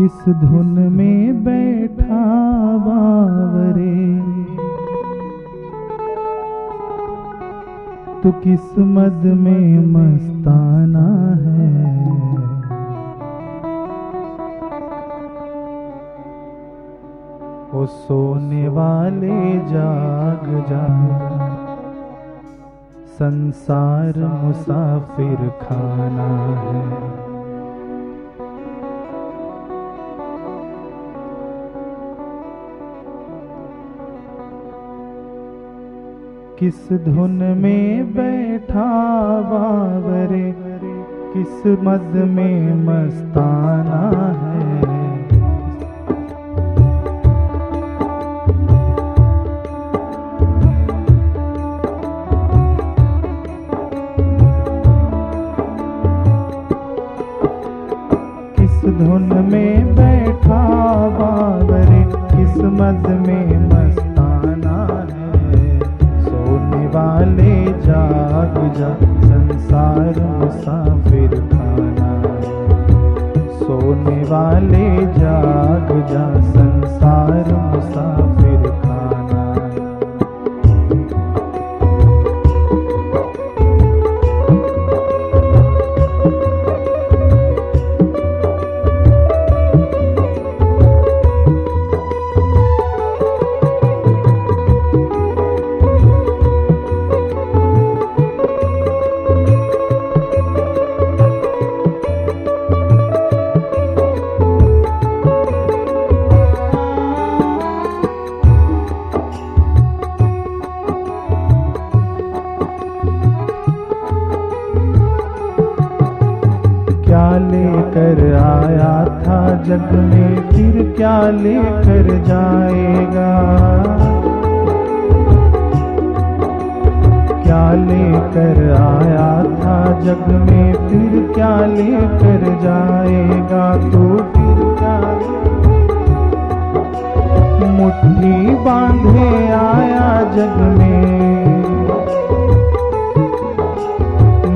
किस धुन में बैठा बावरे? तू किस मद में मस्ताना है? ओ सोने वाले जाग जा। संसार मुसाफिर खाना है। किस धुन में बैठा बावरे किस मद में मस्ताना है? किस धुन में बैठा बावरे किस मद में मस्ताना सोने वाले जाग जा संसार मुसाफिर खाना। सोने वाले जाग जा क्या लेकर आया था जग में? फिर क्या लेकर जाएगा? क्या लेकर आया था जग में? फिर क्या लेकर जाएगा? तू फिर क्या? मुट्ठी बांधे आया जग में।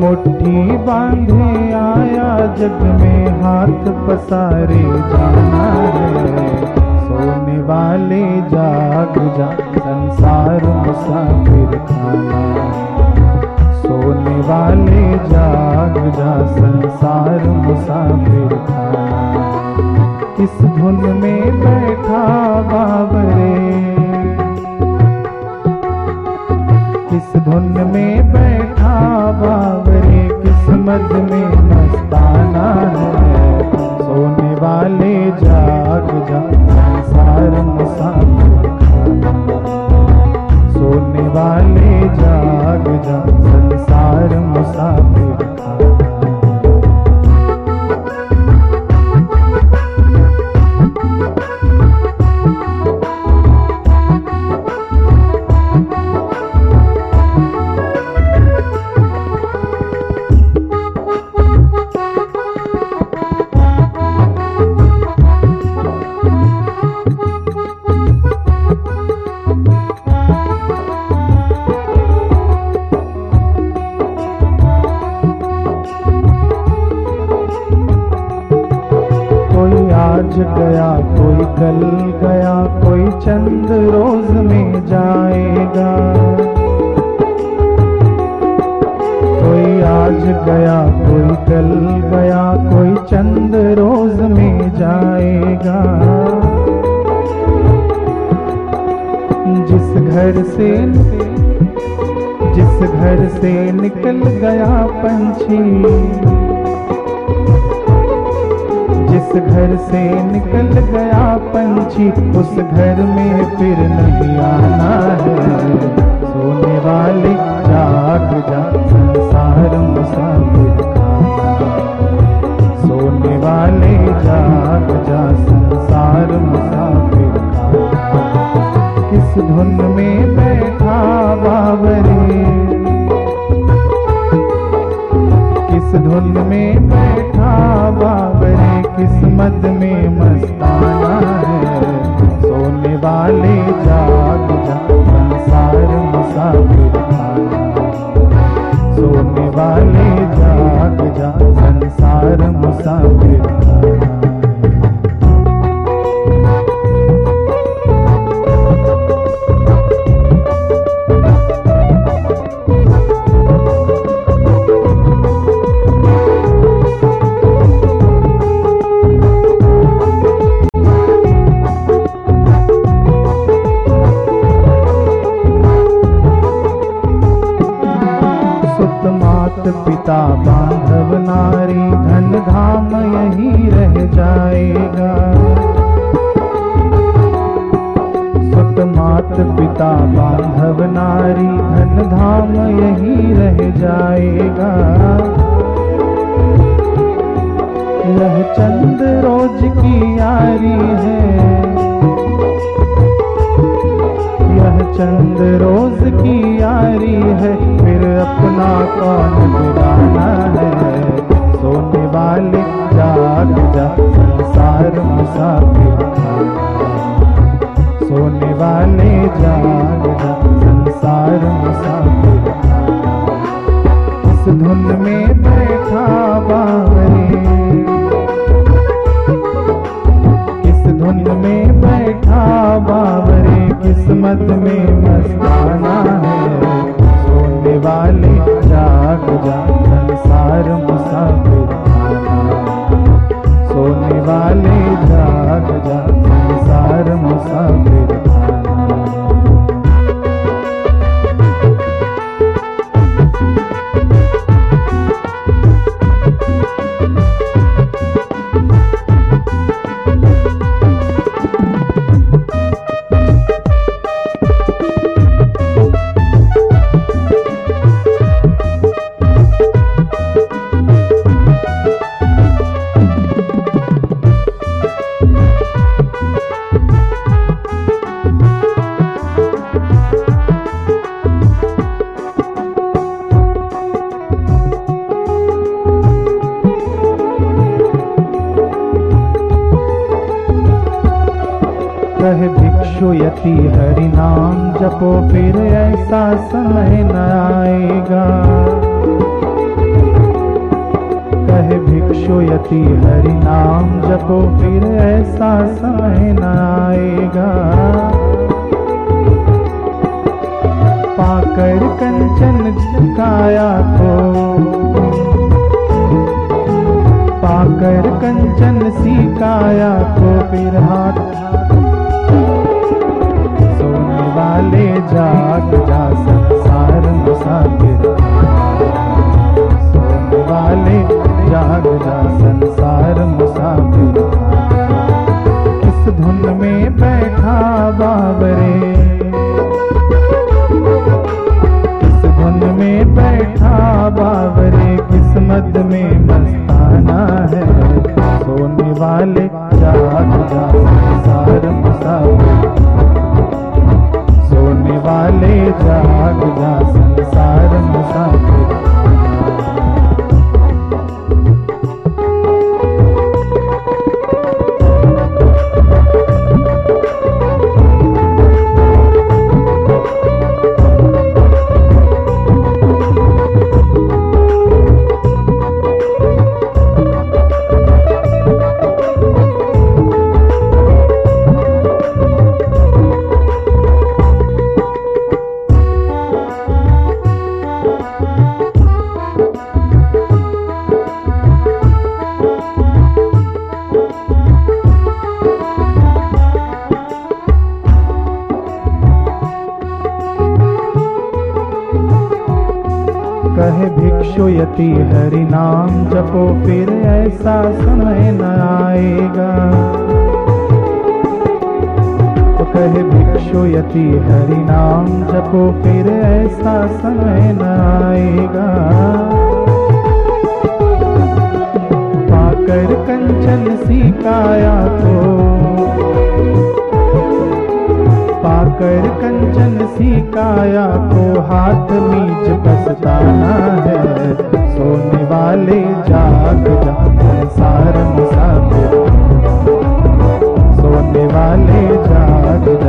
मुट्ठी बांधे जग में हाथ पसारे जाना है। सोने वाले जाग जा, संसार मुसाफिर खाना सोने वाले जाग जा, संसार मुसाफिर खाना किस धुन में बैठा बाबरे। किस धुन में बैठा बाबरे किस मद में संसार गया, कोई कल गया, कोई चंद रोज में जाएगा। कोई आज गया, कोई कल गया, कोई चंद रोज में जाएगा। जिस घर से, जिस घर से निकल गया पंछी जिस घर से निकल गया पंछी। उस घर में फिर नहीं आना है। सोने वाले जाग जा, संसार मुसाफिर सोने वाले जाग जा, संसार मुसाफिर किस धुन में बैठा बाबरे? किस धुन में बैठा बाबरे? किस मद में मस्ताना है। सोने वाले जाग जा, संसार मुसाफिर सोने वाले जाग जा, संसार मुसाफिर पिता बांधव नारी, धन, धाम, यही रह जाएगा। यह चंद रोज की यारी है। यह चंद रोज की यारी है। फिर अपना कौन बुलाना है? कह भिक्षु यति हरि नाम जपो फिर ऐसा समय न आएगा कह भिक्षु यति हरि नाम जपो फिर ऐसा समय न आएगा पाकर कंचन काया को पाकर कंचन सी काया को फिर हाथ वाले जाग जा संसार मुसाफिर सोने वाले जाग जा संसार मुसाफिर यति हरि नाम जपो, फिर ऐसा समय न आएगा। तो कहे भिक्षु, यति हरि नाम जपो, फिर ऐसा समय न आएगा। पाकर कंचन सी काया को पाकर कंचन सी काया को हाथ मीच पछताना है। सोने वाले जाग जा सारंग मुसाफिर सोने वाले जाग जा